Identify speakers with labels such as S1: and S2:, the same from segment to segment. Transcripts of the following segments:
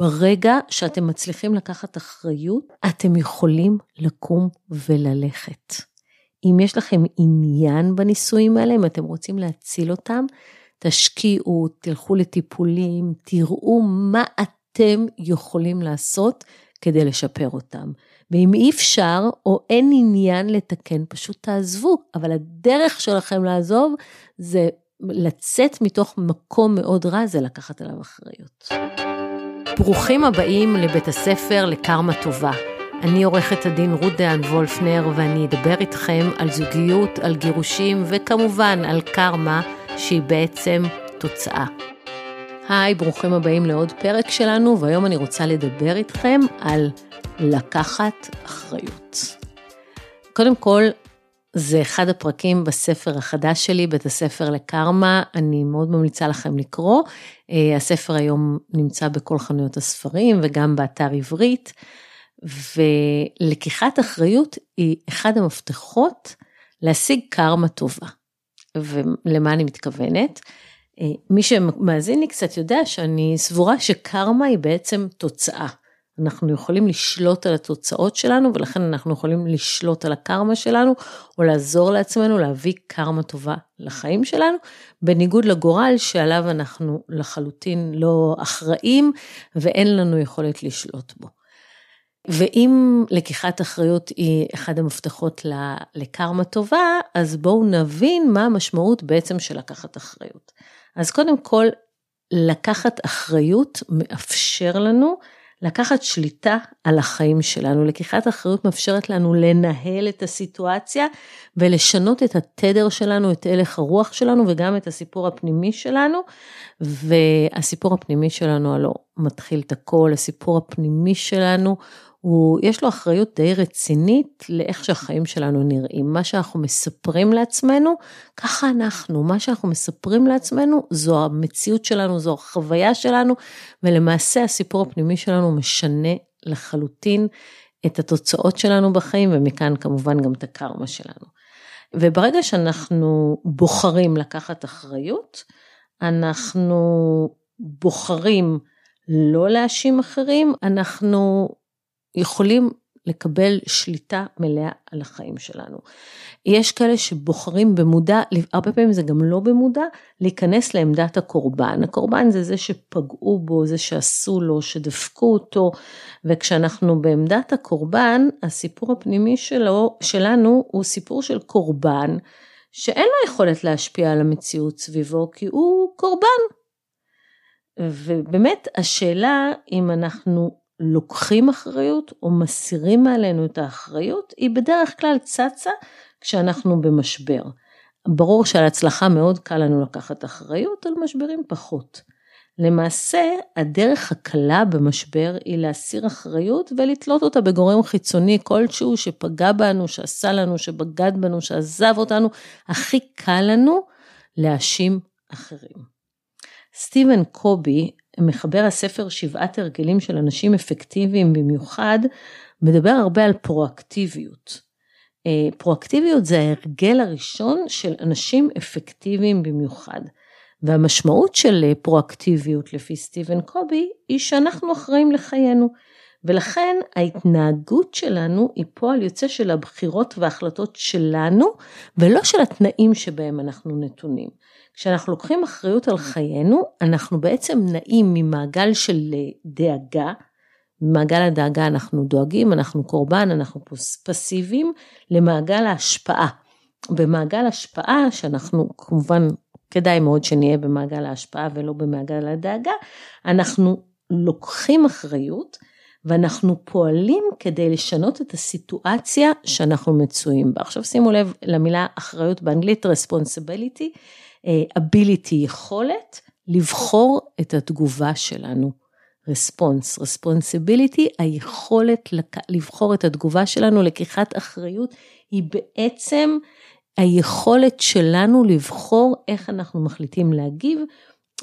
S1: ברגע שאתם מצליחים לקחת אחריות, אתם יכולים לקום וללכת. אם יש לכם עניין בניסויים האלה, אם אתם רוצים להציל אותם, תשקיעו, תלכו לטיפולים, תראו מה אתם יכולים לעשות כדי לשפר אותם. ואם אי אפשר או אין עניין לתקן, פשוט תעזבו. אבל הדרך שלכם לעזוב זה לצאת מתוך מקום מאוד רע, זה לקחת עליו אחריות. ברוכים הבאים לבית הספר לקרמה טובה. אני עורכת הדין רות דהן וולפנר ואני אדבר איתכם על זוגיות, על גירושים וכמובן על קרמה שהיא בעצם תוצאה. היי, ברוכים הבאים לעוד פרק שלנו והיום אני רוצה לדבר איתכם על לקחת אחריות. קודם כל, זה אחד הפרקים בספר החדש שלי, בית הספר לקרמה, אני מאוד ממליצה לכם לקרוא. אה, הספר היום נמצא בכל חנויות הספרים וגם באתר עברית, ולקיחת אחריות היא אחד המפתחות להשיג קרמה טובה. ולמה אני מתכוונת? אה, מי שמאזין לי קצת יודע שאני סבורה שקרמה היא בעצם תוצאה. אנחנו יכולים לשלוט על התוצאות שלנו ולכן אנחנו יכולים לשלוט על הקרמה שלנו או לעזור לעצמנו להביא קרמה טובה לחיים שלנו, בניגוד לגורל שעליו אנחנו לחלוטין לא אחראים ואין לנו יכולת לשלוט בו. ואם לקיחת אחריות היא אחד המפתחות לקרמה טובה, אז בואו נבין מה המשמעות בעצם של לקחת אחריות. אז קודם כל, לקחת אחריות מאפשר לנו לקחת שליטה על החיים שלנו. לקיחת אחריות מאפשרת לנו לנהל את הסיטואציה ולשנות את התדר שלנו, את הלך הרוח שלנו וגם את הסיפור הפנימי שלנו. והסיפור הפנימי שלנו הלא מתחיל את הכל, הסיפור הפנימי שלנו הוא, יש לו אחריות די רצינית לאיך שהחיים שלנו נראים. מה שאנחנו מספרים לעצמנו, ככה אנחנו. מה שאנחנו מספרים לעצמנו, זו המציאות שלנו, זו החוויה שלנו, ולמעשה הסיפור הפנימי שלנו משנה לחלוטין את התוצאות שלנו בחיים, ומכאן כמובן גם את הקרמה שלנו. וברגע שאנחנו בוחרים לקחת אחריות, אנחנו בוחרים לא להאשים אחרים, אנחנו יכולים לקבל שליטה מלאה על החיים שלנו. יש כאלה שבוחרים במודע, הרבה פעמים זה גם לא במודע, להיכנס לעמדת הקורבן. הקורבן זה זה שפגעו בו, זה שעשו לו, שדפקו אותו, וכשאנחנו בעמדת הקורבן, הסיפור הפנימי שלו, שלנו הוא סיפור של קורבן, שאין לו יכולת להשפיע על המציאות סביבו, כי הוא קורבן. ובאמת השאלה אם אנחנו לוקחים אחריות או מסירים מעלינו את האחריות, היא בדרך כלל צצה כשאנחנו במשבר. ברור שעל הצלחה מאוד קל לנו לקחת אחריות, על משברים פחות. למעשה, הדרך הקלה במשבר היא להסיר אחריות ולתלות אותה בגורם חיצוני כלשהו שפגע בנו, שעשה לנו, שבגד בנו, שעזב אותנו. הכי קל לנו להאשים אחרים. סטיבן קובי, מחבר הספר שבעת הרגלים של אנשים אפקטיביים במיוחד, מדבר הרבה על פרואקטיביות. אה, פרואקטיביות זה ההרגל הראשון של אנשים אפקטיביים במיוחד. והמשמעות של אה, פרואקטיביות לפי סטיבן קובי היא שאנחנו אחראים לחיינו. ולכן ההתנהגות שלנו היא פועל יוצא של הבחירות וההחלטות שלנו ולא של התנאים שבהם אנחנו נתונים. כשאנחנו לוקחים אחריות על חיינו, אנחנו בעצם נעים ממעגל של דאגה, במעגל הדאגה אנחנו דואגים, אנחנו קורבן, אנחנו פסיביים, למעגל ההשפעה. במעגל השפעה, שאנחנו כמובן, כדאי מאוד שנהיה במעגל ההשפעה ולא במעגל הדאגה, אנחנו לוקחים אחריות ואנחנו פועלים כדי לשנות את הסיטואציה שאנחנו מצויים בה. עכשיו שימו לב למילה אחריות באנגלית, responsibility, אה, ability, יכולת לבחור את התגובה שלנו. רספונס, רספונסיביליטי, היכולת לבחור את התגובה שלנו, לקיחת אחריות, היא בעצם היכולת שלנו לבחור איך אנחנו מחליטים להגיב,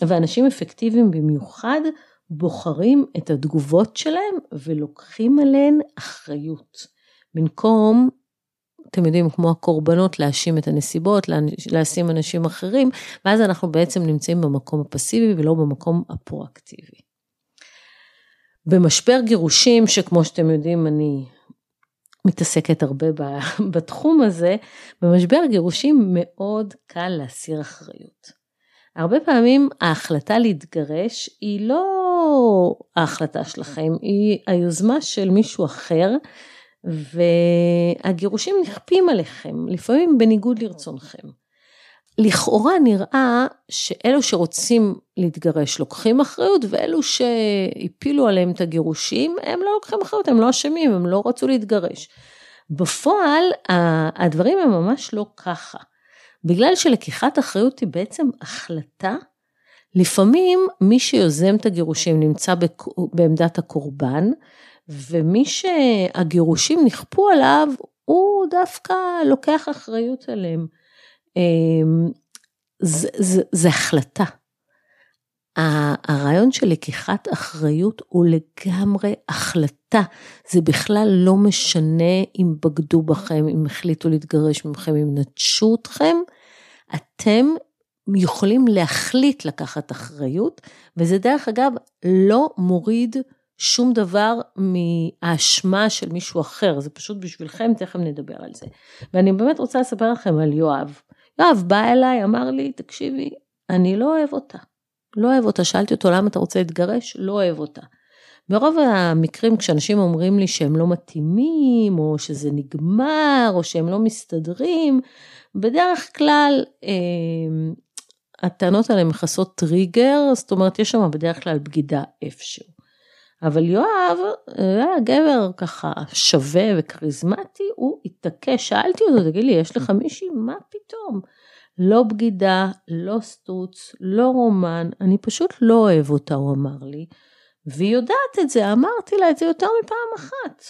S1: ואנשים אפקטיביים במיוחד בוחרים את התגובות שלהם ולוקחים עליהן אחריות. במקום אתם יודעים, כמו הקורבנות, להאשים את הנסיבות, להשים אנשים אחרים, ואז אנחנו בעצם נמצאים במקום הפסיבי ולא במקום הפרואקטיבי. במשבר גירושים, שכמו שאתם יודעים, אני מתעסקת הרבה בתחום הזה, במשבר גירושים מאוד קל להסיר אחריות. הרבה פעמים ההחלטה להתגרש היא לא ההחלטה שלכם, היא היוזמה של מישהו אחר, והגירושים נכפים עליכם, לפעמים בניגוד לרצונכם. לכאורה נראה שאלו שרוצים להתגרש לוקחים אחריות ואלו שהפילו עליהם את הגירושים הם לא לוקחים אחריות, הם לא אשמים, הם לא רצו להתגרש. בפועל הדברים הם ממש לא ככה. בגלל שלקיחת אחריות היא בעצם החלטה, לפעמים מי שיוזם את הגירושים נמצא בעמדת הקורבן, ומי שהגירושים נכפו עליו, הוא דווקא לוקח אחריות עליהם. אמ, זה, זה, זה החלטה. הרעיון של לקיחת אחריות הוא לגמרי החלטה. זה בכלל לא משנה אם בגדו בכם, אם החליטו להתגרש ממכם, אם נטשו אתכם. אתם יכולים להחליט לקחת אחריות, וזה דרך אגב לא מוריד שום דבר מהאשמה של מישהו אחר, זה פשוט בשבילכם, תכף נדבר על זה. ואני באמת רוצה לספר לכם על יואב. יואב בא אליי, אמר לי, תקשיבי, אני לא אוהב אותה. לא אוהב אותה, שאלתי אותו למה אתה רוצה להתגרש? לא אוהב אותה. ברוב המקרים כשאנשים אומרים לי שהם לא מתאימים, או שזה נגמר, או שהם לא מסתדרים, בדרך כלל אה, הטענות האלה מכסות טריגר, זאת אומרת יש שם בדרך כלל בגידה איפשהו. אבל יואב היה גבר ככה שווה וכריזמטי, הוא התעקש, שאלתי אותו, תגיד לי, יש לך מישהי? מה פתאום? לא בגידה, לא סטוץ, לא רומן, אני פשוט לא אוהב אותה, הוא אמר לי. והיא יודעת את זה, אמרתי לה את זה יותר מפעם אחת.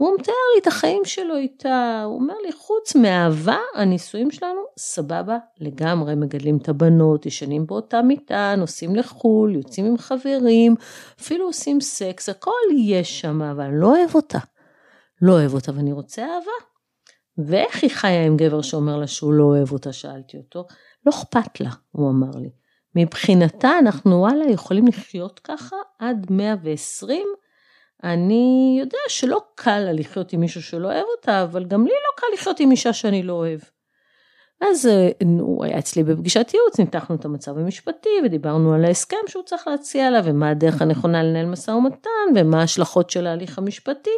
S1: הוא מתאר לי את החיים שלו איתה, הוא אומר לי, חוץ מאהבה, הנישואים שלנו סבבה לגמרי, מגדלים את הבנות, ישנים באותה מיטה, נוסעים לחו"ל, יוצאים עם חברים, אפילו עושים סקס, הכל יש שם, אבל אני לא אוהב אותה. לא אוהב אותה ואני רוצה אהבה. ואיך היא חיה עם גבר שאומר לה שהוא לא אוהב אותה, שאלתי אותו. לא אכפת לה, הוא אמר לי. מבחינתה אנחנו וואלה יכולים לחיות ככה עד 120. אני יודע שלא קל לה לחיות עם מישהו שלא אוהב אותה, אבל גם לי לא קל לחיות עם אישה שאני לא אוהב. אז אה, הוא היה אצלי בפגישת ייעוץ, ניתחנו את המצב המשפטי ודיברנו על ההסכם שהוא צריך להציע לה ומה הדרך הנכונה לנהל משא ומתן ומה ההשלכות של ההליך המשפטי.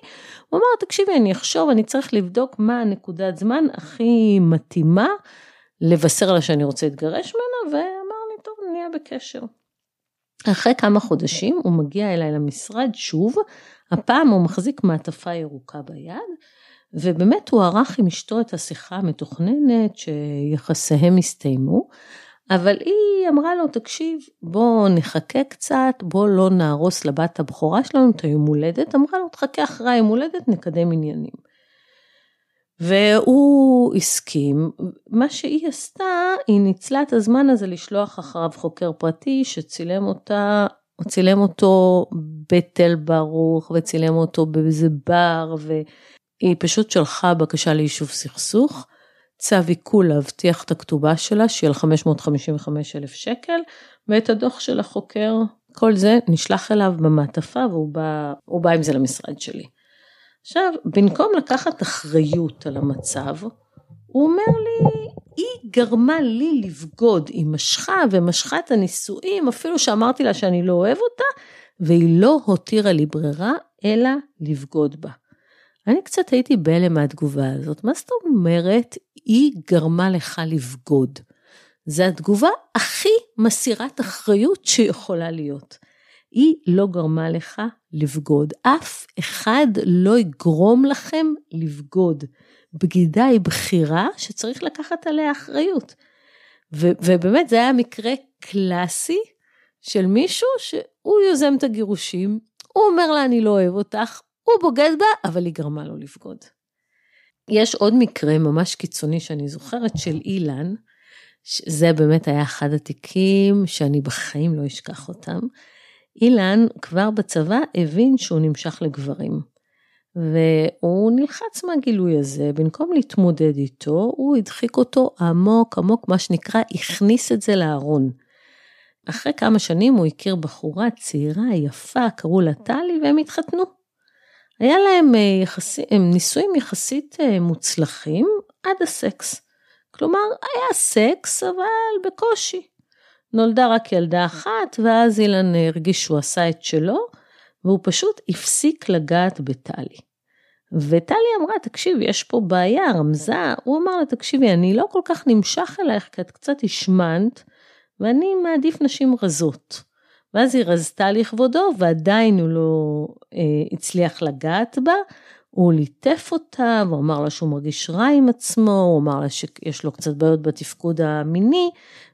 S1: הוא אמר, תקשיבי, אני אחשוב, אני צריך לבדוק מה הנקודת זמן הכי מתאימה לבשר לה שאני רוצה להתגרש ממנה, ואמר לי, טוב, נהיה בקשר. אחרי כמה חודשים הוא מגיע אליי למשרד שוב, הפעם הוא מחזיק מעטפה ירוקה ביד, ובאמת הוא ערך עם אשתו את השיחה המתוכננת שיחסיהם הסתיימו, אבל היא אמרה לו, תקשיב, בוא נחכה קצת, בוא לא נהרוס לבת הבכורה שלנו את היום הולדת, אמרה לו, תחכה אחרי היום הולדת, נקדם עניינים. והוא הסכים, מה שהיא עשתה, היא ניצלה את הזמן הזה לשלוח אחריו חוקר פרטי שצילם אותה, הוא צילם אותו בתל ברוך וצילם אותו באיזה בר והיא פשוט שלחה בקשה ליישוב סכסוך, צו עיקול להבטיח את הכתובה שלה שיהיה על 555 אלף שקל ואת הדוח של החוקר, כל זה נשלח אליו במעטפה והוא בא, בא עם זה למשרד שלי. עכשיו, במקום לקחת אחריות על המצב, הוא אומר לי, היא גרמה לי לבגוד, היא משכה ומשכה את הנישואים, אפילו שאמרתי לה שאני לא אוהב אותה, והיא לא הותירה לי ברירה, אלא לבגוד בה. אני קצת הייתי בהלם מהתגובה הזאת, מה זאת אומרת, היא גרמה לך לבגוד? זו התגובה הכי מסירת אחריות שיכולה להיות. היא לא גרמה לך לבגוד. אף אחד לא יגרום לכם לבגוד. בגידה היא בחירה שצריך לקחת עליה אחריות. ו- ובאמת זה היה מקרה קלאסי של מישהו שהוא יוזם את הגירושים, הוא אומר לה אני לא אוהב אותך, הוא בוגד בה, אבל היא גרמה לו לבגוד. יש עוד מקרה ממש קיצוני שאני זוכרת של אילן, זה באמת היה אחד התיקים שאני בחיים לא אשכח אותם. אילן כבר בצבא הבין שהוא נמשך לגברים. והוא נלחץ מהגילוי הזה, במקום להתמודד איתו, הוא הדחיק אותו עמוק עמוק, מה שנקרא, הכניס את זה לארון. אחרי כמה שנים הוא הכיר בחורה צעירה, יפה, קראו לה טלי, והם התחתנו. היה להם יחסי, הם נישואים יחסית מוצלחים עד הסקס. כלומר, היה סקס, אבל בקושי. נולדה רק ילדה אחת, ואז אילן הרגיש שהוא עשה את שלו, והוא פשוט הפסיק לגעת בטלי. וטלי אמרה, תקשיבי, יש פה בעיה, רמזה, הוא אמר לה, תקשיבי, אני לא כל כך נמשך אלייך, כי את קצת השמנת, ואני מעדיף נשים רזות. ואז היא רזתה לכבודו, ועדיין הוא לא אה, הצליח לגעת בה, הוא ליטף אותה, והוא אמר לה שהוא מרגיש רע עם עצמו, הוא אמר לה שיש לו קצת בעיות בתפקוד המיני,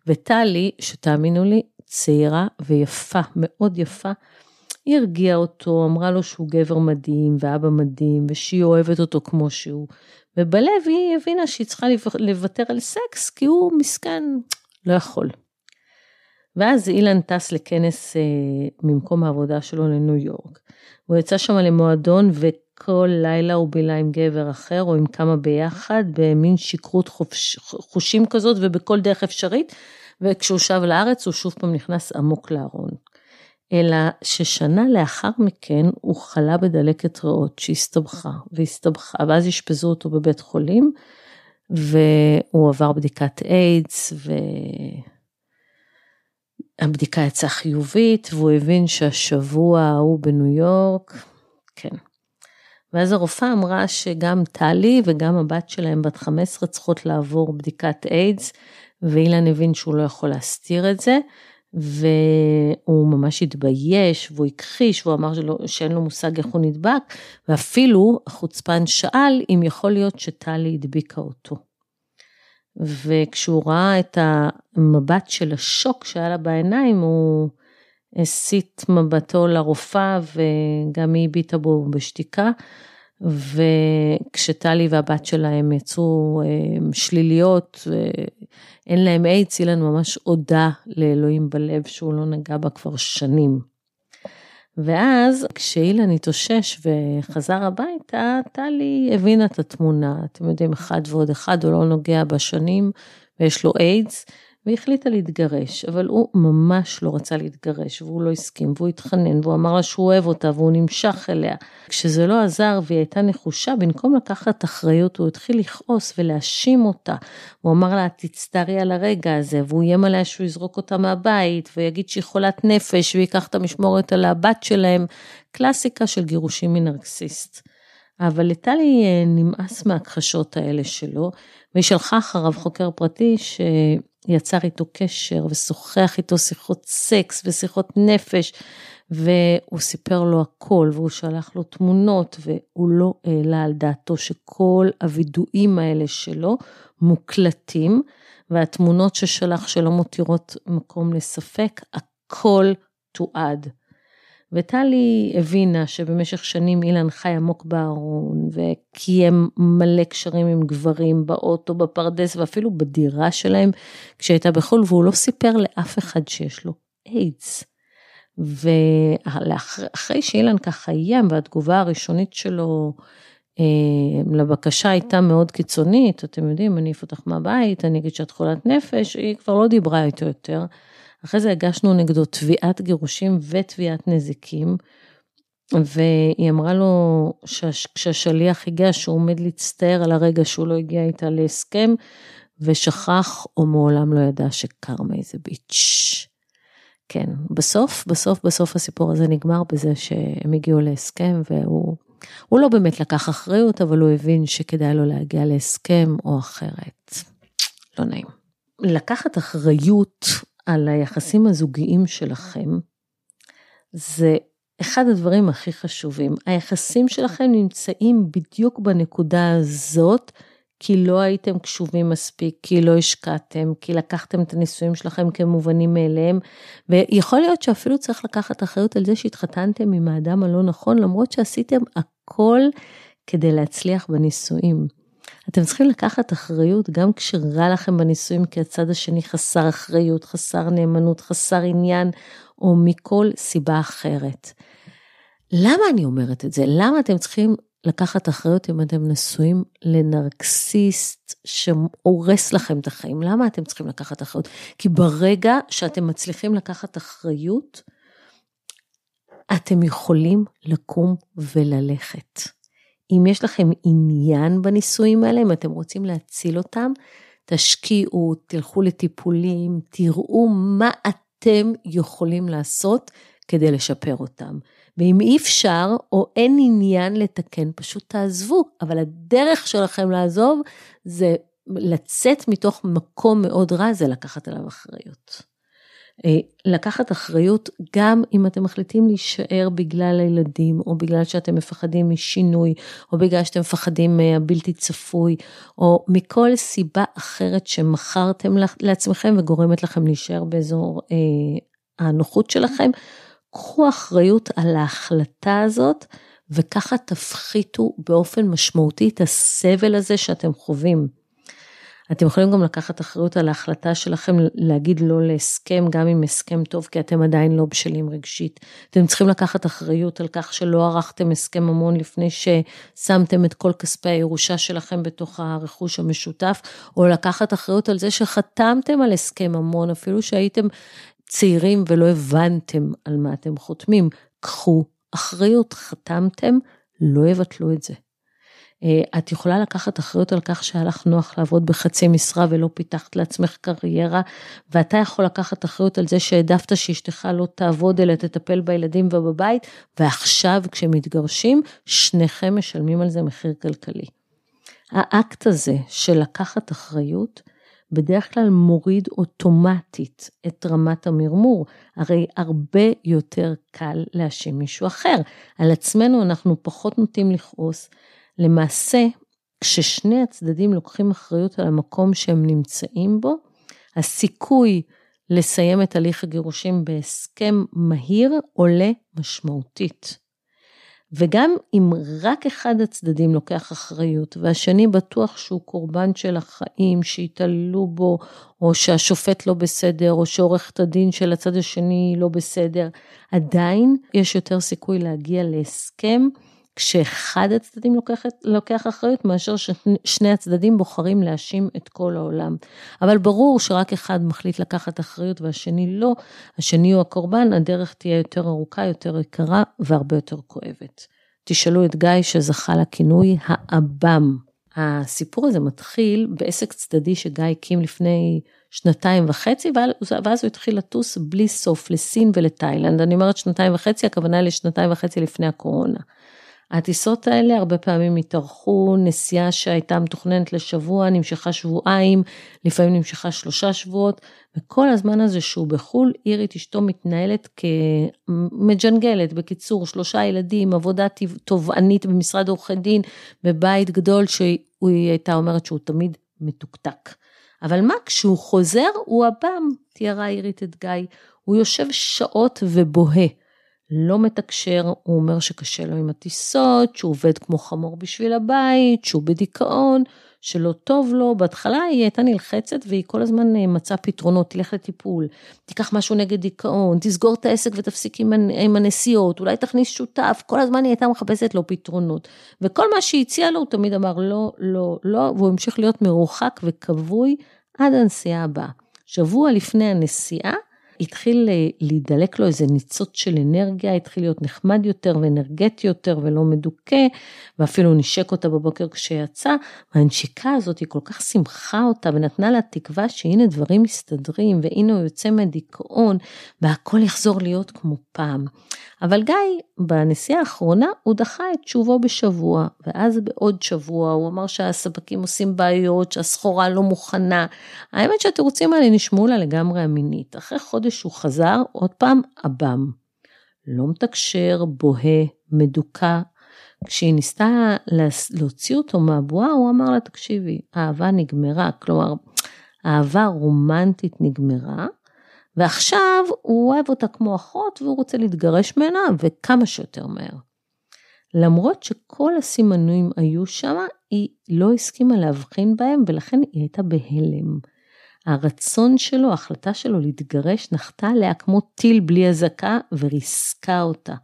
S1: וטלי, שתאמינו לי, צעירה ויפה, מאוד יפה, היא הרגיעה אותו, אמרה לו שהוא גבר מדהים ואבא מדהים, ושהיא אוהבת אותו כמו שהוא. ובלב היא הבינה שהיא צריכה לוותר על סקס, כי הוא מסכן, לא יכול. ואז אילן טס לכנס אה, ממקום העבודה שלו לניו יורק. הוא יצא שם למועדון וכל לילה הוא בילה עם גבר אחר או עם כמה ביחד במין שכרות חופש, חושים כזאת ובכל דרך אפשרית וכשהוא שב לארץ הוא שוב פעם נכנס עמוק לארון. אלא ששנה לאחר מכן הוא חלה בדלקת ריאות שהסתבכה והסתבכה ואז אשפזו אותו בבית חולים והוא עבר בדיקת איידס ו... הבדיקה יצאה חיובית והוא הבין שהשבוע ההוא בניו יורק, כן. ואז הרופאה אמרה שגם טלי וגם הבת שלהם בת 15 צריכות לעבור בדיקת איידס, ואילן הבין שהוא לא יכול להסתיר את זה, והוא ממש התבייש והוא הכחיש והוא אמר שלא, שאין לו מושג איך הוא נדבק, ואפילו החוצפן שאל אם יכול להיות שטלי הדביקה אותו. וכשהוא ראה את המבט של השוק שהיה לה בעיניים, הוא הסיט מבטו לרופאה וגם היא הביטה בו בשתיקה. וכשטלי והבת שלהם יצאו שליליות, אין להם איידס, אילן ממש הודה לאלוהים בלב שהוא לא נגע בה כבר שנים. ואז כשאילן התאושש וחזר הביתה, טלי הבינה את התמונה. אתם יודעים, אחד ועוד אחד, הוא לא נוגע בשנים ויש לו איידס, והחליטה להתגרש, אבל הוא ממש לא רצה להתגרש, והוא לא הסכים, והוא התחנן, והוא אמר לה שהוא אוהב אותה, והוא נמשך אליה. כשזה לא עזר והיא הייתה נחושה, במקום לקחת אחריות, הוא התחיל לכעוס ולהאשים אותה. הוא אמר לה, תצטערי על הרגע הזה, והוא איים עליה שהוא יזרוק אותה מהבית, ויגיד שהיא חולת נפש, וייקח את המשמורת על הבת שלהם. קלאסיקה של גירושים מנרקסיסט. אבל לטלי אה, נמאס מהכחשות האלה שלו, והיא שלחה אחריו חוקר פרטי שיצר איתו קשר ושוחח איתו שיחות סקס ושיחות נפש, והוא סיפר לו הכל, והוא שלח לו תמונות, והוא לא העלה על דעתו שכל הווידואים האלה שלו מוקלטים, והתמונות ששלח שלא מותירות מקום לספק, הכל תועד. וטלי הבינה שבמשך שנים אילן חי עמוק בארון וקיים מלא קשרים עם גברים באוטו, בפרדס ואפילו בדירה שלהם כשהייתה בחו"ל והוא לא סיפר לאף אחד שיש לו איידס. ואחרי שאילן ככה איים והתגובה הראשונית שלו אה, לבקשה הייתה מאוד קיצונית, אתם יודעים, אני אעיף מהבית, אני אגיד שאת חולת נפש, היא כבר לא דיברה איתו יותר. אחרי זה הגשנו נגדו תביעת גירושים ותביעת נזיקים, והיא אמרה לו כשהשליח הגיע שהוא עומד להצטער על הרגע שהוא לא הגיע איתה להסכם, ושכח או מעולם לא ידע שקרמה איזה ביץ'. כן, בסוף, בסוף, בסוף הסיפור הזה נגמר בזה שהם הגיעו להסכם והוא הוא לא באמת לקח אחריות, אבל הוא הבין שכדאי לו להגיע להסכם או אחרת. לא נעים. לקחת אחריות על היחסים הזוגיים שלכם, זה אחד הדברים הכי חשובים. היחסים שלכם נמצאים בדיוק בנקודה הזאת, כי לא הייתם קשובים מספיק, כי לא השקעתם, כי לקחתם את הנישואים שלכם כמובנים מאליהם, ויכול להיות שאפילו צריך לקחת אחריות על זה שהתחתנתם עם האדם הלא נכון, למרות שעשיתם הכל כדי להצליח בנישואים. אתם צריכים לקחת אחריות גם כשרע לכם בנישואים, כי הצד השני חסר אחריות, חסר נאמנות, חסר עניין, או מכל סיבה אחרת. למה אני אומרת את זה? למה אתם צריכים לקחת אחריות אם אתם נשואים לנרקסיסט שהורס לכם את החיים. למה אתם צריכים לקחת אחריות? כי ברגע שאתם מצליחים לקחת אחריות, אתם יכולים לקום וללכת. אם יש לכם עניין בנישואים האלה, אם אתם רוצים להציל אותם, תשקיעו, תלכו לטיפולים, תראו מה אתם יכולים לעשות כדי לשפר אותם. ואם אי אפשר או אין עניין לתקן, פשוט תעזבו. אבל הדרך שלכם לעזוב זה לצאת מתוך מקום מאוד רע, זה לקחת עליו אחריות. אה, לקחת אחריות גם אם אתם מחליטים להישאר בגלל הילדים, או בגלל שאתם מפחדים משינוי, או בגלל שאתם מפחדים מהבלתי צפוי, או מכל סיבה אחרת שמכרתם לעצמכם וגורמת לכם להישאר באזור אה, הנוחות שלכם, קחו אחריות על ההחלטה הזאת, וככה תפחיתו באופן משמעותי את הסבל הזה שאתם חווים. אתם יכולים גם לקחת אחריות על ההחלטה שלכם להגיד לא להסכם, גם אם הסכם טוב, כי אתם עדיין לא בשלים רגשית. אתם צריכים לקחת אחריות על כך שלא ערכתם הסכם ממון לפני ששמתם את כל כספי הירושה שלכם בתוך הרכוש המשותף, או לקחת אחריות על זה שחתמתם על הסכם ממון, אפילו שהייתם צעירים ולא הבנתם על מה אתם חותמים. קחו אחריות, חתמתם, לא יבטלו את זה. אה, את יכולה לקחת אחריות על כך שהיה לך נוח לעבוד בחצי משרה ולא פיתחת לעצמך קריירה, ואתה יכול לקחת אחריות על זה שהעדפת שאשתך לא תעבוד אלא תטפל בילדים ובבית, ועכשיו כשמתגרשים, שניכם משלמים על זה מחיר כלכלי. האקט הזה של לקחת אחריות, בדרך כלל מוריד אוטומטית את רמת המרמור. הרי הרבה יותר קל להאשים מישהו אחר. על עצמנו אנחנו פחות נוטים לכעוס, למעשה, כששני הצדדים לוקחים אחריות על המקום שהם נמצאים בו, הסיכוי לסיים את הליך הגירושים בהסכם מהיר עולה משמעותית. וגם אם רק אחד הצדדים לוקח אחריות והשני בטוח שהוא קורבן של החיים, שהתעללו בו, או שהשופט לא בסדר, או שעורכת הדין של הצד השני לא בסדר, עדיין יש יותר סיכוי להגיע להסכם כשאחד הצדדים לוקח, לוקח אחריות מאשר ששני הצדדים בוחרים להאשים את כל העולם. אבל ברור שרק אחד מחליט לקחת אחריות והשני לא, השני הוא הקורבן, הדרך תהיה יותר ארוכה, יותר יקרה והרבה יותר כואבת. תשאלו את גיא שזכה לכינוי האב"ם. הסיפור הזה מתחיל בעסק צדדי שגיא הקים לפני שנתיים וחצי, ואז הוא התחיל לטוס בלי סוף לסין ולתאילנד. אני אומרת שנתיים וחצי, הכוונה לשנתיים וחצי לפני הקורונה. הטיסות האלה הרבה פעמים התארכו, נסיעה שהייתה מתוכננת לשבוע נמשכה שבועיים, לפעמים נמשכה שלושה שבועות, וכל הזמן הזה שהוא בחו"ל, אירית אשתו מתנהלת כמג'נגלת, בקיצור, שלושה ילדים, עבודה תובענית במשרד עורכי דין, בבית גדול, שהיא הייתה אומרת שהוא תמיד מתוקתק. אבל מה, כשהוא חוזר, הוא עב"ם, תיארה אירית את גיא, הוא יושב שעות ובוהה. לא מתקשר, הוא אומר שקשה לו עם הטיסות, שהוא עובד כמו חמור בשביל הבית, שהוא בדיכאון, שלא טוב לו. בהתחלה היא הייתה נלחצת והיא כל הזמן אה, מצאה פתרונות, תלך לטיפול, תיקח משהו נגד דיכאון, תסגור את העסק ותפסיק עם, עם הנסיעות, אולי תכניס שותף, כל הזמן היא הייתה מחפשת לו פתרונות. וכל מה שהיא הציעה לו הוא תמיד אמר לא, לא, לא, והוא המשיך להיות מרוחק וכבוי עד הנסיעה הבאה. שבוע לפני הנסיעה, התחיל אה, להידלק לו איזה ניצוץ של אנרגיה, התחיל להיות נחמד יותר ואנרגטי יותר ולא מדוכא, ואפילו נשק אותה בבוקר כשיצא, והנשיקה הזאת היא כל כך שמחה אותה ונתנה לה תקווה שהנה דברים מסתדרים, והנה הוא יוצא מהדיכאון, והכל יחזור להיות כמו פעם. אבל גיא, בנסיעה האחרונה, הוא דחה את שובו בשבוע, ואז בעוד שבוע הוא אמר שהספקים עושים בעיות, שהסחורה לא מוכנה. האמת שהתירוצים האלה נשמעו לה לגמרי אמינית. אחרי חודש הוא חזר, עוד פעם, עב"ם. לא מתקשר, בוהה, מדוכא. כשהיא ניסתה להוציא אותו מהבועה, הוא אמר לה, תקשיבי, האהבה נגמרה. כלומר, האהבה הרומנטית נגמרה, ועכשיו הוא אוהב אותה כמו אחות והוא רוצה להתגרש ממנה וכמה שיותר מהר. למרות שכל הסימנים היו שם, היא לא הסכימה להבחין בהם ולכן היא הייתה בהלם. הרצון שלו, ההחלטה שלו להתגרש נחתה עליה כמו טיל בלי אזעקה וריסקה אותה.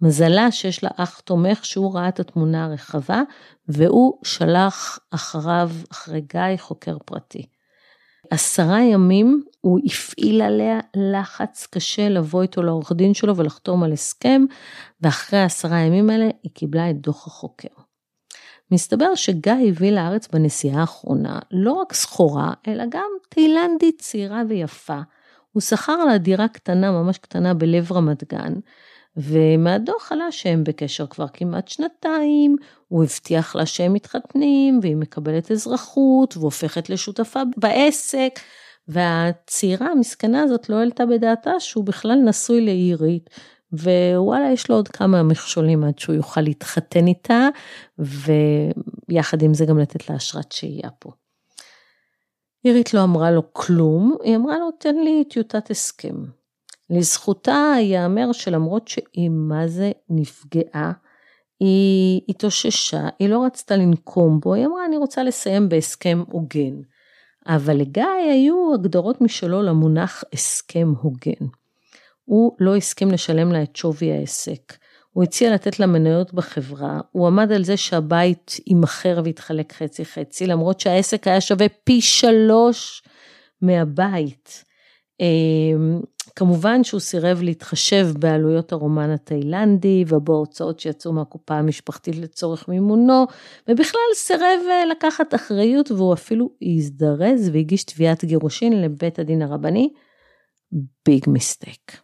S1: מזלה שיש לה אח תומך שהוא ראה את התמונה הרחבה, והוא שלח אחריו, אחרי גיא, חוקר פרטי. עשרה ימים הוא הפעיל עליה לחץ קשה לבוא איתו לעורך דין שלו ולחתום על הסכם, ואחרי עשרה הימים האלה היא קיבלה את דוח החוקר. מסתבר שגיא הביא לארץ בנסיעה האחרונה לא רק סחורה, אלא גם תאילנדית צעירה ויפה. הוא שכר לה דירה קטנה, ממש קטנה בלב רמת גן, ומהדוח עלה שהם בקשר כבר כמעט שנתיים, הוא הבטיח לה שהם מתחתנים, והיא מקבלת אזרחות, והופכת לשותפה בעסק, והצעירה המסכנה הזאת לא העלתה בדעתה שהוא בכלל נשוי לעירית, ווואלה, יש לו עוד כמה מכשולים עד שהוא יוכל להתחתן איתה, ויחד עם זה גם לתת לה אשרת שהייה פה. עירית לא אמרה לו כלום, היא אמרה לו, תן לי טיוטת הסכם. לזכותה ייאמר שלמרות שהיא מה זה נפגעה, היא התאוששה, היא לא רצתה לנקום בו, היא אמרה, אני רוצה לסיים בהסכם הוגן. אבל לגיא היו הגדרות משלו למונח הסכם הוגן. הוא לא הסכים לשלם לה את שווי העסק. הוא הציע לתת לה מניות בחברה, הוא עמד על זה שהבית יימכר ויתחלק חצי חצי, למרות שהעסק היה שווה פי שלוש מהבית. כמובן שהוא סירב להתחשב בעלויות הרומן התאילנדי ובהוצאות שיצאו מהקופה המשפחתית לצורך מימונו, ובכלל סירב אה, לקחת אחריות והוא אפילו הזדרז והגיש תביעת גירושין לבית הדין הרבני. ביג מיסטייק.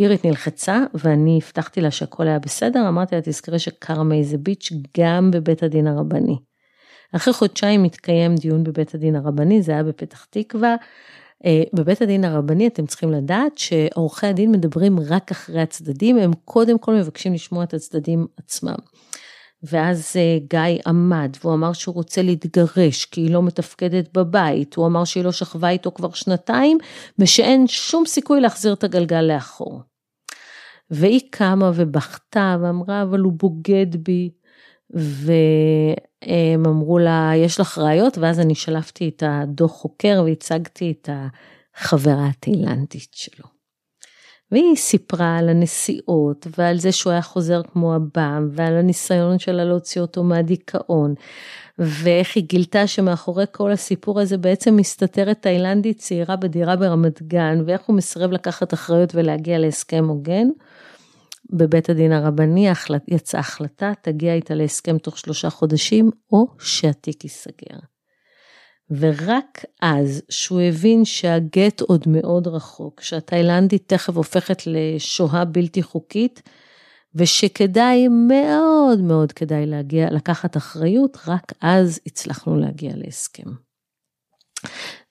S1: אירית נלחצה ואני הבטחתי לה שהכל היה בסדר, אמרתי לה תזכרי שכרמי זה ביץ' גם בבית הדין הרבני. אחרי חודשיים התקיים דיון בבית הדין הרבני, זה היה בפתח תקווה. אה, בבית הדין הרבני אתם צריכים לדעת שעורכי הדין מדברים רק אחרי הצדדים, הם קודם כל מבקשים לשמוע את הצדדים עצמם. ואז אה, גיא עמד והוא אמר שהוא רוצה להתגרש כי היא לא מתפקדת בבית, הוא אמר שהיא לא שכבה איתו כבר שנתיים ושאין שום סיכוי להחזיר את הגלגל לאחור. והיא קמה ובכתה ואמרה אבל הוא בוגד בי והם אמרו לה יש לך ראיות ואז אני שלפתי את הדוח חוקר והצגתי את החברה התאילנדית שלו. והיא סיפרה על הנסיעות ועל זה שהוא היה חוזר כמו הבם ועל הניסיון שלה להוציא אותו מהדיכאון ואיך היא גילתה שמאחורי כל הסיפור הזה בעצם מסתתרת תאילנדית צעירה בדירה ברמת גן ואיך הוא מסרב לקחת אחריות ולהגיע להסכם הוגן. בבית הדין הרבני יצאה החלטה, תגיע איתה להסכם תוך שלושה חודשים, או שהתיק ייסגר. ורק אז, שהוא הבין שהגט עוד מאוד רחוק, שהתאילנדית תכף הופכת לשוהה בלתי חוקית, ושכדאי, מאוד מאוד כדאי להגיע, לקחת אחריות, רק אז הצלחנו להגיע להסכם.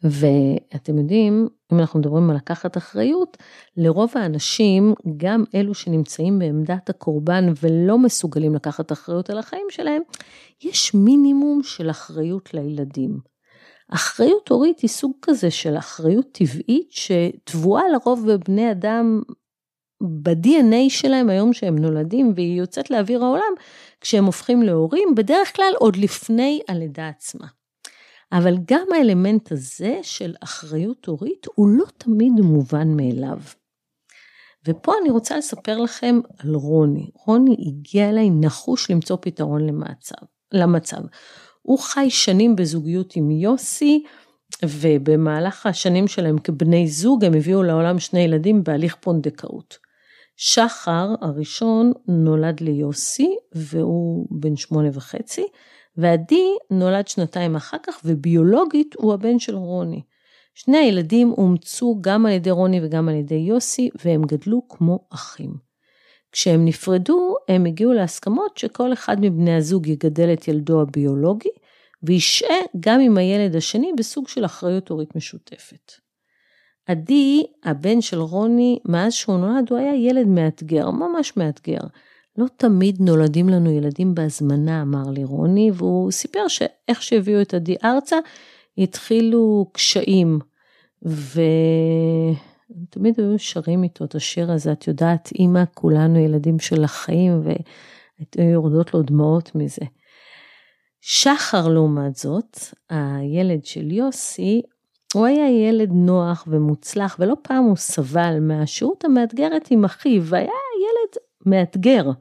S1: ואתם יודעים, אם אנחנו מדברים על לקחת אחריות, לרוב האנשים, גם אלו שנמצאים בעמדת הקורבן ולא מסוגלים לקחת אחריות על החיים שלהם, יש מינימום של אחריות לילדים. אחריות הורית היא סוג כזה של אחריות טבעית שטבועה לרוב בבני אדם ב-DNA שלהם היום שהם נולדים והיא יוצאת לאוויר העולם כשהם הופכים להורים, בדרך כלל עוד לפני הלידה עצמה. אבל גם האלמנט הזה של אחריות הורית הוא לא תמיד מובן מאליו. ופה אני רוצה לספר לכם על רוני. רוני הגיע אליי נחוש למצוא פתרון למצב, למצב. הוא חי שנים בזוגיות עם יוסי, ובמהלך השנים שלהם כבני זוג הם הביאו לעולם שני ילדים בהליך פונדקאות. שחר הראשון נולד ליוסי והוא בן שמונה וחצי, ועדי נולד שנתיים אחר כך וביולוגית הוא הבן של רוני. שני הילדים אומצו גם על ידי רוני וגם על ידי יוסי והם גדלו כמו אחים. כשהם נפרדו הם הגיעו להסכמות שכל אחד מבני הזוג יגדל את ילדו הביולוגי וישעה גם עם הילד השני בסוג של אחריות הורית משותפת. עדי, הבן של רוני, מאז שהוא נולד הוא היה ילד מאתגר, ממש מאתגר. לא תמיד נולדים לנו ילדים בהזמנה, אמר לי רוני, והוא סיפר שאיך שהביאו את עדי ארצה, התחילו קשיים. ותמיד היו שרים איתו את השיר הזה, את יודעת, אימא, כולנו ילדים של החיים, והיו יורדות לו דמעות מזה. שחר לעומת זאת, הילד של יוסי, הוא היה ילד נוח ומוצלח, ולא פעם הוא סבל מהשהות המאתגרת עם אחיו, והיה מאתגר.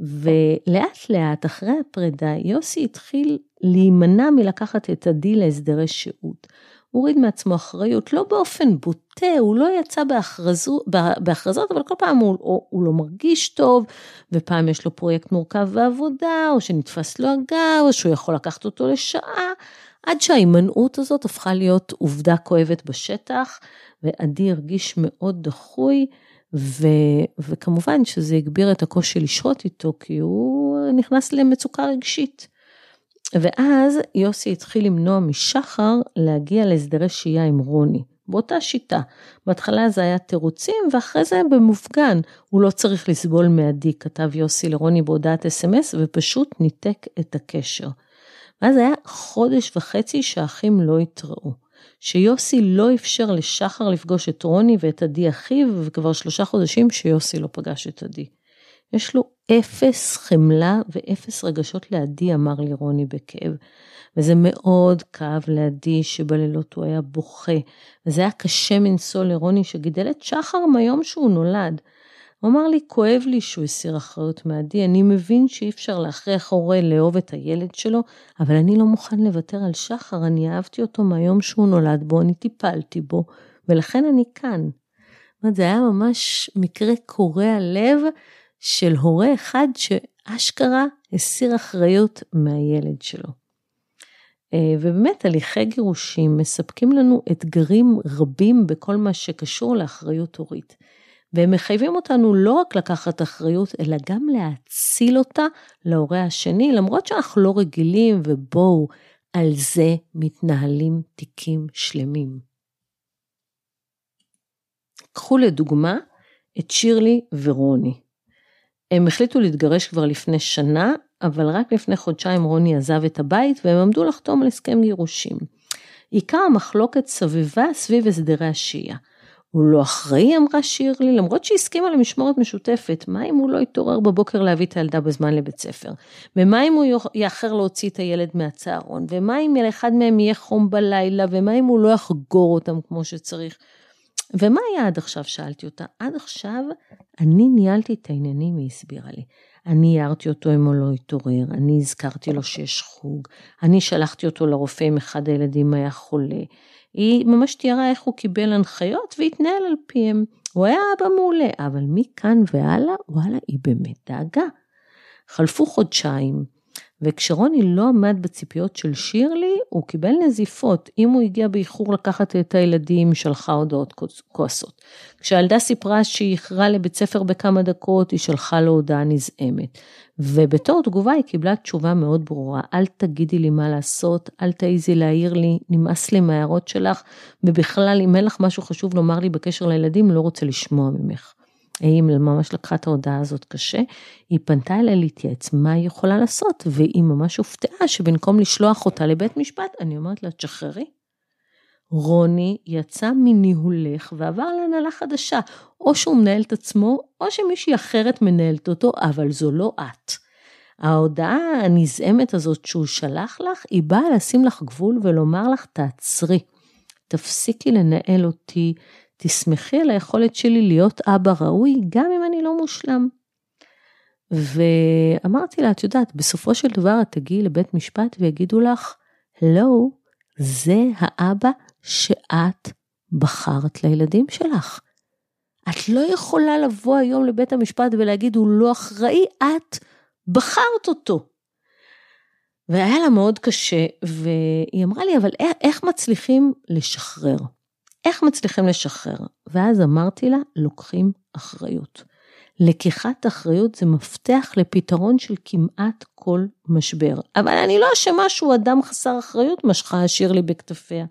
S1: ולאט לאט אחרי הפרידה יוסי התחיל להימנע מלקחת את עדי להסדרי שהות. הוא הוריד מעצמו אחריות, לא באופן בוטה, הוא לא יצא בהכרזו, בהכרזות, אבל כל פעם הוא, הוא, הוא לא מרגיש טוב, ופעם יש לו פרויקט מורכב בעבודה, או שנתפס לו הגב, או שהוא יכול לקחת אותו לשעה, עד שההימנעות הזאת הפכה להיות עובדה כואבת בשטח, ועדי הרגיש מאוד דחוי, ו, וכמובן שזה הגביר את הקושי לשהות איתו, כי הוא נכנס למצוקה רגשית. ואז יוסי התחיל למנוע משחר להגיע להסדרי שהייה עם רוני. באותה שיטה. בהתחלה זה היה תירוצים, ואחרי זה במופגן. הוא לא צריך לסבול מעדי, כתב יוסי לרוני בהודעת אס.אם.אס, ופשוט ניתק את הקשר. ואז היה חודש וחצי שהאחים לא התראו. שיוסי לא אפשר לשחר לפגוש את רוני ואת עדי אחיו, וכבר שלושה חודשים שיוסי לא פגש את עדי. יש לו אפס חמלה ואפס רגשות לעדי, אמר לי רוני בכאב. וזה מאוד כאב לעדי שבלילות הוא היה בוכה, וזה היה קשה מנשוא לרוני שגידל את שחר מהיום שהוא נולד. הוא אמר לי, כואב לי שהוא הסיר אחריות מעדי, אני מבין שאי אפשר להכריח הורה לאהוב את הילד שלו, אבל אני לא מוכן לוותר על שחר, אני אהבתי אותו מהיום שהוא נולד בו, אני טיפלתי בו, ולכן אני כאן. זה היה ממש מקרה קורע לב של הורה אחד שאשכרה הסיר אחריות מהילד שלו. אה, ובאמת הליכי גירושים מספקים לנו אתגרים רבים בכל מה שקשור לאחריות הורית. והם מחייבים אותנו לא רק לקחת אחריות, אלא גם להאציל אותה להורה השני, למרות שאנחנו לא רגילים, ובואו, על זה מתנהלים תיקים שלמים. קחו לדוגמה את שירלי ורוני. הם החליטו להתגרש כבר לפני שנה, אבל רק לפני חודשיים רוני עזב את הבית והם עמדו לחתום על הסכם גירושים. עיקר המחלוקת סבבה סביב הסדרי השהייה. הוא לא אחראי, אמרה שירלי, למרות שהסכימה למשמורת משותפת, מה אם הוא לא יתעורר בבוקר להביא את הילדה בזמן לבית ספר? ומה אם הוא יאחר להוציא את הילד מהצהרון? ומה אם לאחד מהם יהיה חום בלילה? ומה אם הוא לא יחגור אותם כמו שצריך? ומה היה עד עכשיו? שאלתי אותה. עד עכשיו אני ניהלתי את העניינים, היא הסבירה לי. אני הערתי אותו אם הוא לא התעורר, אני הזכרתי לו שיש חוג, אני שלחתי אותו לרופא אם אחד הילדים היה חולה. היא ממש תיארה איך הוא קיבל הנחיות והתנהל על פיהם. הוא היה אבא מעולה, אבל מכאן והלאה, וואלה, היא באמת דאגה. חלפו חודשיים, וכשרוני לא עמד בציפיות של שירלי, הוא קיבל נזיפות. אם הוא הגיע באיחור לקחת את הילדים, שלחה הודעות כועסות. כשהילדה סיפרה שהיא איחרה לבית ספר בכמה דקות, היא שלחה לו הודעה נזעמת. ובתור תגובה היא קיבלה תשובה מאוד ברורה, אל תגידי לי מה לעשות, אל תעיזי להעיר לי, נמאס לי מההערות שלך, ובכלל אם אין לך משהו חשוב לומר לי בקשר לילדים, לא רוצה לשמוע ממך. היא ממש לקחה את ההודעה הזאת קשה, היא פנתה אליה להתייעץ מה היא יכולה לעשות, והיא ממש הופתעה שבמקום לשלוח אותה לבית משפט, אני אומרת לה, תשחררי. רוני יצא מניהולך ועבר להנהלה חדשה, או שהוא מנהל את עצמו, או שמישהי אחרת מנהלת אותו, אבל זו לא את. ההודעה הנזעמת הזאת שהוא שלח לך, היא באה לשים לך גבול ולומר לך, תעצרי, תפסיקי לנהל אותי, תסמכי על היכולת שלי להיות אבא ראוי, גם אם אני לא מושלם. ואמרתי לה, את יודעת, בסופו של דבר את תגיעי לבית משפט ויגידו לך, לא, זה האבא שאת בחרת לילדים שלך. את לא יכולה לבוא היום לבית המשפט ולהגיד, הוא לא אחראי, את בחרת אותו. והיה לה מאוד קשה, והיא אמרה לי, אבל איך מצליחים לשחרר? איך מצליחים לשחרר? ואז אמרתי לה, לוקחים אחריות. לקיחת אחריות זה מפתח לפתרון של כמעט כל משבר. אבל אני לא אשמה שהוא אדם חסר אחריות, משכה שירלי בכתפיה.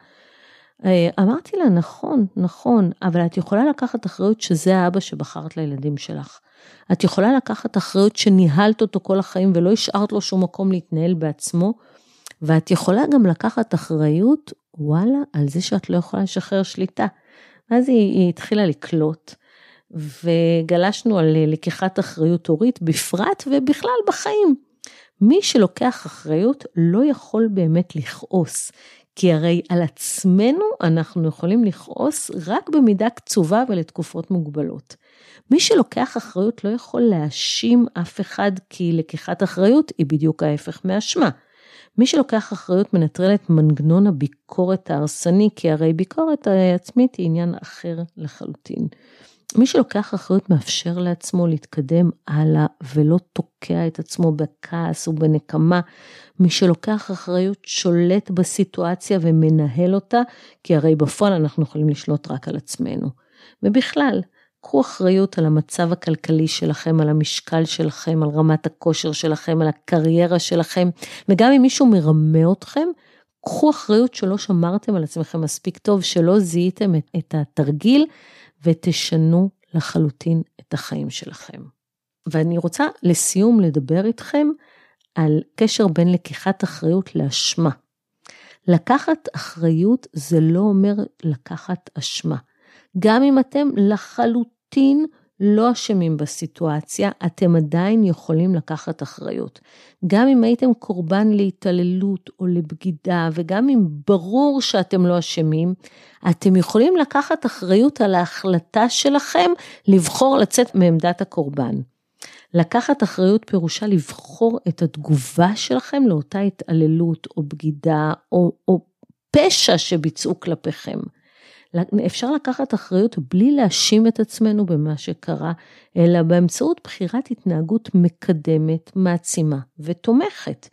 S1: אה, אמרתי לה, נכון, נכון, אבל את יכולה לקחת אחריות שזה האבא שבחרת לילדים שלך. את יכולה לקחת אחריות שניהלת אותו כל החיים ולא השארת לו שום מקום להתנהל בעצמו, ואת יכולה גם לקחת אחריות, וואלה, על זה שאת לא יכולה לשחרר שליטה. ואז היא, היא התחילה לקלוט, וגלשנו על לקיחת אחריות הורית בפרט ובכלל בחיים. מי שלוקח אחריות לא יכול באמת לכעוס, כי הרי על עצמנו אנחנו יכולים לכעוס רק במידה קצובה ולתקופות מוגבלות. מי שלוקח אחריות לא יכול להאשים אף אחד כי לקיחת אחריות היא בדיוק ההפך מאשמה. מי שלוקח אחריות מנטרל את מנגנון הביקורת ההרסני, כי הרי ביקורת עצמית היא עניין אחר לחלוטין. מי שלוקח אחריות מאפשר לעצמו להתקדם הלאה ולא תוקע את עצמו בכעס ובנקמה. מי שלוקח אחריות שולט בסיטואציה ומנהל אותה, כי הרי בפועל אנחנו יכולים לשלוט רק על עצמנו. ובכלל, קחו אחריות על המצב הכלכלי שלכם, על המשקל שלכם, על רמת הכושר שלכם, על הקריירה שלכם, וגם אם מישהו מרמה אתכם, קחו אחריות שלא שמרתם על עצמכם מספיק טוב, שלא זיהיתם את, את התרגיל, ותשנו לחלוטין את החיים שלכם. ואני רוצה לסיום לדבר איתכם על קשר בין לקיחת אחריות לאשמה. לקחת אחריות זה לא אומר לקחת אשמה. גם אם אתם לחלוטין לא אשמים בסיטואציה, אתם עדיין יכולים לקחת אחריות. גם אם הייתם קורבן להתעללות או לבגידה, וגם אם ברור שאתם לא אשמים, אתם יכולים לקחת אחריות על ההחלטה שלכם לבחור לצאת מעמדת הקורבן. לקחת אחריות פירושה לבחור את התגובה שלכם לאותה התעללות או בגידה או, או פשע שביצעו כלפיכם. אפשר לקחת אחריות בלי להאשים את עצמנו במה שקרה, אלא באמצעות בחירת התנהגות מקדמת, מעצימה ותומכת.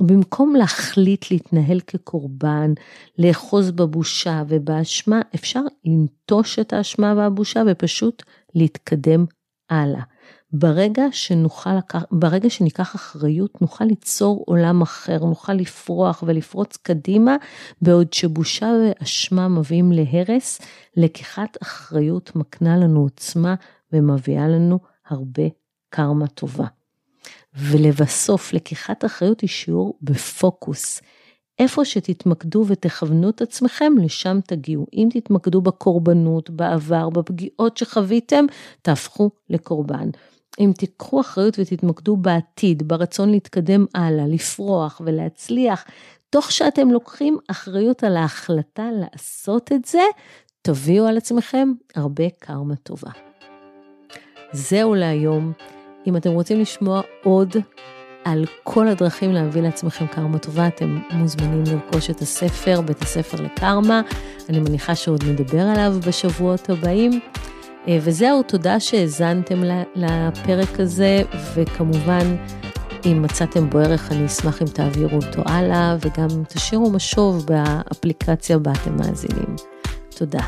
S1: במקום להחליט להתנהל כקורבן, לאחוז בבושה ובאשמה, אפשר לנטוש את האשמה והבושה ופשוט להתקדם הלאה. ברגע שנוכל, ברגע שניקח אחריות, נוכל ליצור עולם אחר, נוכל לפרוח ולפרוץ קדימה, בעוד שבושה ואשמה מביאים להרס, לקיחת אחריות מקנה לנו עוצמה ומביאה לנו הרבה קרמה טובה. ולבסוף, לקיחת אחריות היא שיעור בפוקוס. איפה שתתמקדו ותכוונו את עצמכם, לשם תגיעו. אם תתמקדו בקורבנות, בעבר, בפגיעות שחוויתם, תהפכו לקורבן. אם תיקחו אחריות ותתמקדו בעתיד, ברצון להתקדם הלאה, לפרוח ולהצליח, תוך שאתם לוקחים אחריות על ההחלטה לעשות את זה, תביאו על עצמכם הרבה קרמה טובה. זהו להיום. אם אתם רוצים לשמוע עוד על כל הדרכים להביא לעצמכם קרמה טובה, אתם מוזמנים לרכוש את הספר, בית הספר לקרמה. אני מניחה שעוד נדבר עליו בשבועות הבאים. אה, וזהו, תודה שהאזנתם לפרק הזה, וכמובן, אם מצאתם בו ערך, אני אשמח אם תעבירו אותו הלאה, וגם תשאירו משוב באפליקציה בה אתם מאזינים. תודה.